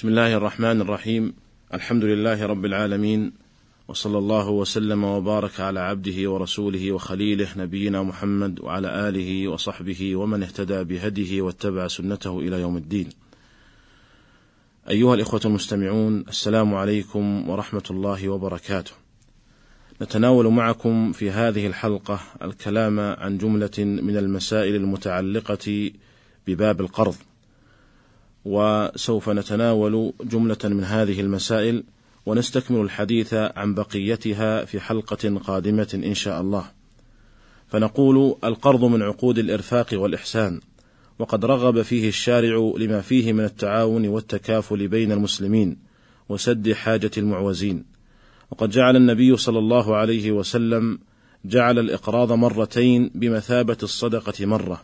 بسم الله الرحمن الرحيم الحمد لله رب العالمين وصلى الله وسلم وبارك على عبده ورسوله وخليله نبينا محمد وعلى آله وصحبه ومن اهتدى بهديه واتبع سنته إلى يوم الدين. أيها الإخوة المستمعون السلام عليكم ورحمة الله وبركاته. نتناول معكم في هذه الحلقة الكلام عن جملة من المسائل المتعلقة بباب القرض. وسوف نتناول جملة من هذه المسائل ونستكمل الحديث عن بقيتها في حلقة قادمة إن شاء الله. فنقول القرض من عقود الإرفاق والإحسان، وقد رغب فيه الشارع لما فيه من التعاون والتكافل بين المسلمين وسد حاجة المعوزين. وقد جعل النبي صلى الله عليه وسلم جعل الإقراض مرتين بمثابة الصدقة مرة.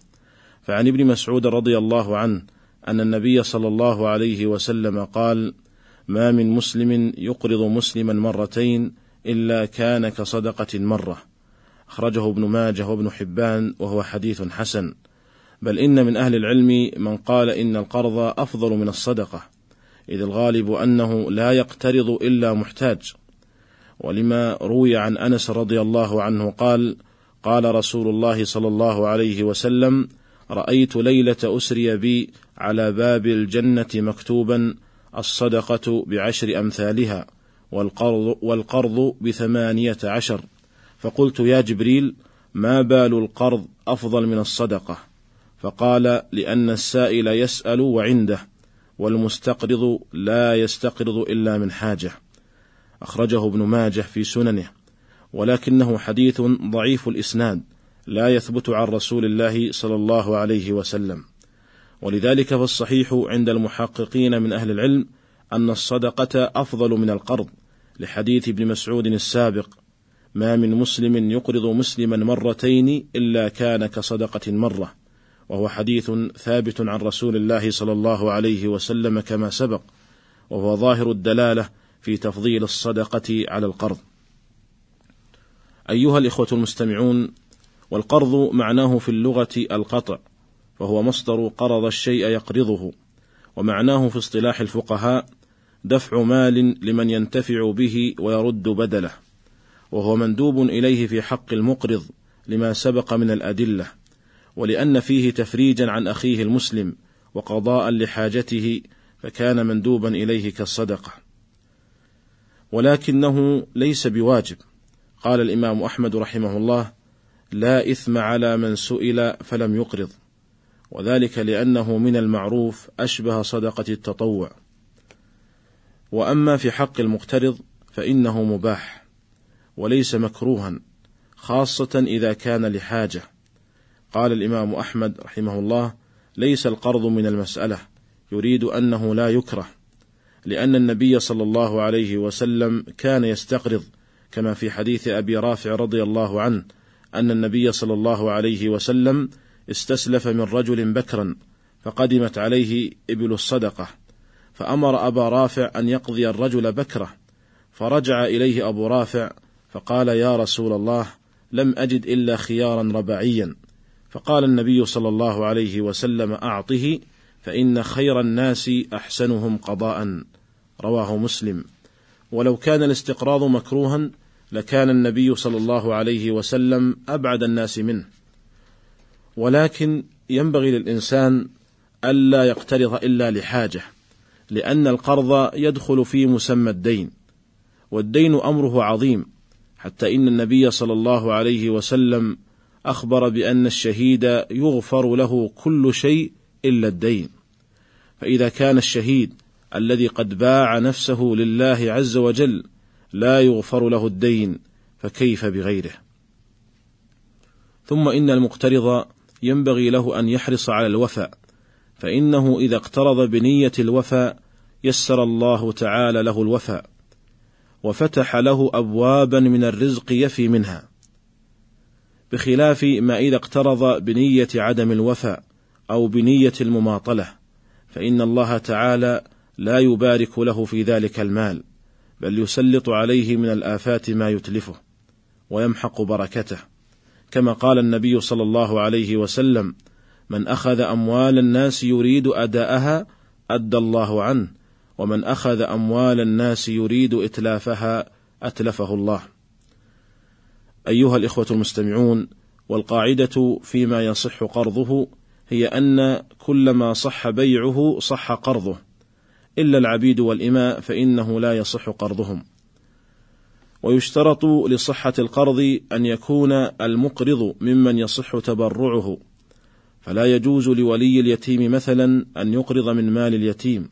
فعن ابن مسعود رضي الله عنه أن النبي صلى الله عليه وسلم قال: ما من مسلم يقرض مسلما مرتين إلا كان كصدقة مرة. أخرجه ابن ماجه وابن حبان وهو حديث حسن. بل إن من أهل العلم من قال إن القرض أفضل من الصدقة، إذ الغالب أنه لا يقترض إلا محتاج. ولما روي عن أنس رضي الله عنه قال: قال رسول الله صلى الله عليه وسلم: رأيت ليلة أسري بي على باب الجنة مكتوبا الصدقة بعشر أمثالها والقرض, والقرض بثمانية عشر. فقلت يا جبريل ما بال القرض أفضل من الصدقة؟ فقال لأن السائل يسأل وعنده والمستقرض لا يستقرض إلا من حاجة. أخرجه ابن ماجه في سننه ولكنه حديث ضعيف الإسناد. لا يثبت عن رسول الله صلى الله عليه وسلم. ولذلك فالصحيح عند المحققين من أهل العلم أن الصدقة أفضل من القرض لحديث ابن مسعود السابق ما من مسلم يقرض مسلما مرتين إلا كان كصدقة مرة وهو حديث ثابت عن رسول الله صلى الله عليه وسلم كما سبق وهو ظاهر الدلالة في تفضيل الصدقة على القرض. أيها الإخوة المستمعون والقرض معناه في اللغة القطع فهو مصدر قرض الشيء يقرضه ومعناه في اصطلاح الفقهاء دفع مال لمن ينتفع به ويرد بدله وهو مندوب إليه في حق المقرض لما سبق من الأدلة ولأن فيه تفريجا عن أخيه المسلم وقضاء لحاجته فكان مندوبا إليه كالصدقة. ولكنه ليس بواجب قال الإمام أحمد رحمه الله لا إثم على من سئل فلم يقرض. وذلك لأنه من المعروف أشبه صدقة التطوع. وأما في حق المقترض فإنه مباح وليس مكروها خاصة إذا كان لحاجة. قال الإمام أحمد رحمه الله ليس القرض من المسألة يريد أنه لا يكره لأن النبي صلى الله عليه وسلم كان يستقرض كما في حديث أبي رافع رضي الله عنه أن النبي صلى الله عليه وسلم استسلف من رجل بكرا فقدمت عليه إبل الصدقة فأمر أبا رافع أن يقضي الرجل بكره فرجع إليه أبو رافع فقال يا رسول الله لم أجد إلا خيارا ربعيا فقال النبي صلى الله عليه وسلم أعطه فإن خير الناس أحسنهم قضاء رواه مسلم. ولو كان الاستقراض مكروها لكان النبي صلى الله عليه وسلم أبعد الناس منه. ولكن ينبغي للإنسان ألا يقترض إلا لحاجة لأن القرض يدخل في مسمى الدين والدين أمره عظيم حتى إن النبي صلى الله عليه وسلم أخبر بأن الشهيد يغفر له كل شيء إلا الدين. فإذا كان الشهيد الذي قد باع نفسه لله عز وجل لا يغفر له الدين فكيف بغيره؟ ثم إن المقترض ينبغي له أن يحرص على الوفاء فإنه إذا اقترض بنية الوفاء يسر الله تعالى له الوفاء وفتح له أبوابا من الرزق يفي منها. بخلاف ما إذا اقترض بنية عدم الوفاء أو بنية المماطلة فإن الله تعالى لا يبارك له في ذلك المال. بل يسلط عليه من الآفات ما يتلفه ويمحق بركته كما قال النبي صلى الله عليه وسلم من أخذ أموال الناس يريد أداءها أدى الله عنه ومن أخذ أموال الناس يريد إتلافها أتلفه الله. أيها الإخوة المستمعون، والقاعدة فيما يصح قرضه هي أن كل ما صح بيعه صح قرضه، إلا العبيد والإماء فإنه لا يصح قرضهم. ويشترط لصحة القرض أن يكون المقرض ممن يصح تبرعه، فلا يجوز لولي اليتيم مثلا أن يقرض من مال اليتيم،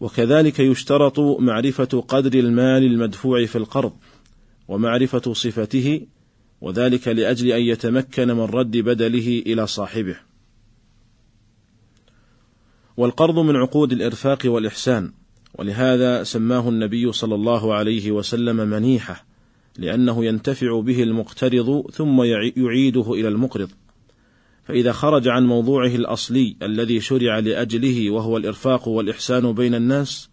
وكذلك يشترط معرفة قدر المال المدفوع في القرض، ومعرفة صفته، وذلك لأجل أن يتمكن من رد بدله إلى صاحبه. والقرض من عقود الإرفاق والإحسان، ولهذا سماه النبي صلى الله عليه وسلم منيحة، لأنه ينتفع به المقترض ثم يعيده إلى المقرض. فإذا خرج عن موضوعه الأصلي الذي شرع لأجله وهو الإرفاق والإحسان بين الناس،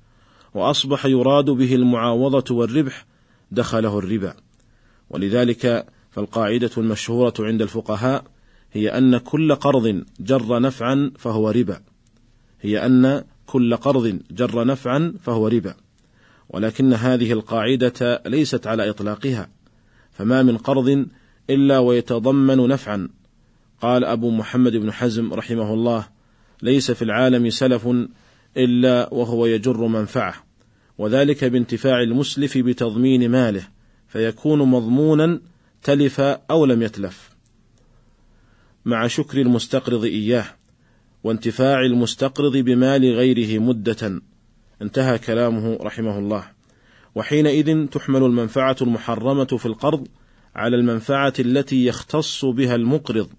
وأصبح يراد به المعاوضة والربح، دخله الربا. ولذلك فالقاعدة المشهورة عند الفقهاء هي أن كل قرض جر نفعا فهو ربا. هي أن كل قرض جر نفعا فهو ربا. ولكن هذه القاعدة ليست على إطلاقها، فما من قرض إلا ويتضمن نفعا قال أبو محمد بن حزم رحمه الله: ليس في العالم سلف إلا وهو يجر منفعة، وذلك بانتفاع المسلف بتضمين ماله، فيكون مضمونا تلف أو لم يتلف، مع شكر المستقرض إياه، وانتفاع المستقرض بمال غيره مدة. انتهى كلامه رحمه الله. وحينئذ تحمل المنفعة المحرمة في القرض على المنفعة التي يختص بها المقرض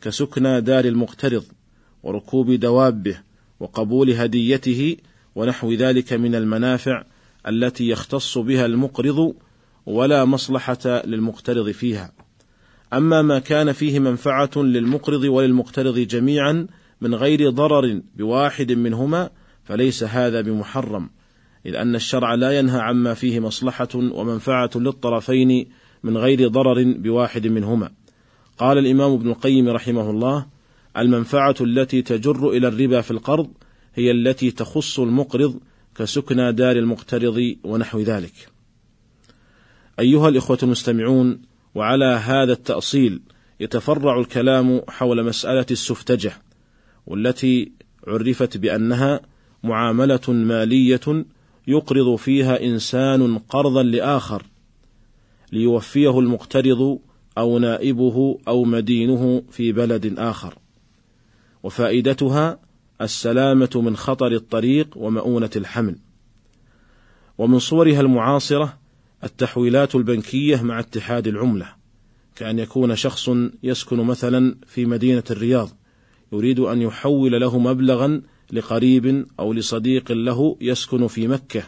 كسكنى دار المقترض وركوب دوابه وقبول هديته ونحو ذلك من المنافع التي يختص بها المقرض ولا مصلحة للمقترض فيها. أما ما كان فيه منفعة للمقرض وللمقترض جميعا من غير ضرر بواحد منهما فليس هذا بمحرم، إذ أن الشرع لا ينهى عما فيه مصلحة ومنفعة للطرفين من غير ضرر بواحد منهما. قال الإمام ابن القيم رحمه الله: المنفعة التي تجر إلى الربا في القرض هي التي تخص المقرض كسكنى دار المقترض ونحو ذلك. أيها الإخوة المستمعون، وعلى هذا التأصيل يتفرع الكلام حول مسألة السفتجة، والتي عرفت بأنها معاملة مالية يقرض فيها إنسان قرضا لآخر ليوفيه المقترض أو نائبه أو مدينه في بلد آخر، وفائدتها السلامة من خطر الطريق ومؤونة الحمل. ومن صورها المعاصرة التحويلات البنكية مع اتحاد العملة، كأن يكون شخص يسكن مثلا في مدينة الرياض يريد أن يحول له مبلغا لقريب أو لصديق له يسكن في مكة،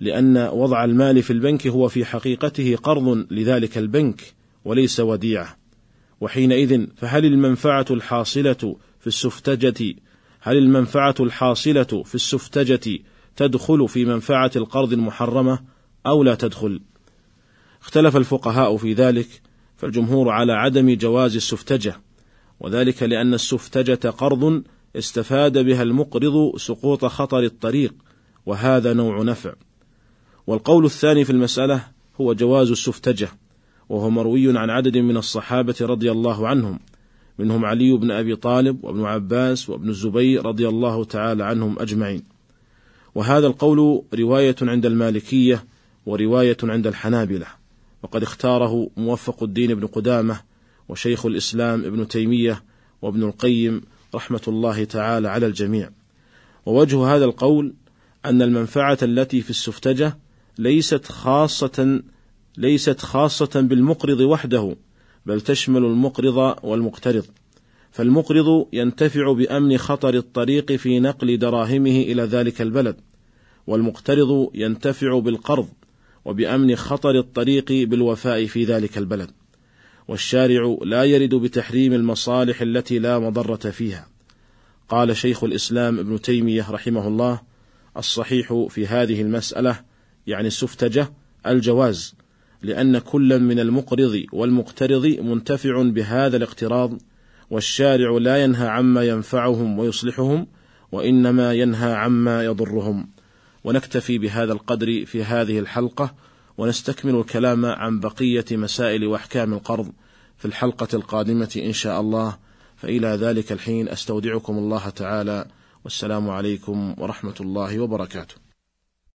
لأن وضع المال في البنك هو في حقيقته قرض لذلك البنك وليس وديعة، وحينئذ فهل المنفعة الحاصلة في السفتجة هل المنفعة الحاصلة في السفتجة تدخل في منفعة القرض المحرمة أو لا تدخل؟ اختلف الفقهاء في ذلك، فالجمهور على عدم جواز السفتجة، وذلك لأن السفتجة قرض استفاد بها المقرض سقوط خطر الطريق، وهذا نوع نفع. والقول الثاني في المسألة هو جواز السفتجة، وهو مروي عن عدد من الصحابة رضي الله عنهم، منهم علي بن أبي طالب وابن عباس وابن الزبير رضي الله تعالى عنهم أجمعين. وهذا القول رواية عند المالكية ورواية عند الحنابلة، وقد اختاره موفق الدين بن قدامة وشيخ الإسلام ابن تيمية وابن القيم رحمة الله تعالى على الجميع. ووجه هذا القول أن المنفعة التي في السفتجة ليست خاصة ليست خاصة بالمقرض وحده، بل تشمل المقرض والمقترض. فالمقرض ينتفع بأمن خطر الطريق في نقل دراهمه إلى ذلك البلد، والمقترض ينتفع بالقرض وبأمن خطر الطريق بالوفاء في ذلك البلد. والشارع لا يرد بتحريم المصالح التي لا مضرة فيها. قال شيخ الإسلام ابن تيمية رحمه الله: الصحيح في هذه المسألة يعني السفتجة الجواز، لأن كل من المقرض والمقترض منتفع بهذا الاقتراض، والشارع لا ينهى عما ينفعهم ويصلحهم، وإنما ينهى عما يضرهم ونكتفي بهذا القدر في هذه الحلقة ونستكمل الكلام عن بقية مسائل وأحكام القرض في الحلقة القادمة إن شاء الله. فإلى ذلك الحين أستودعكم الله تعالى. والسلام عليكم ورحمة الله وبركاته.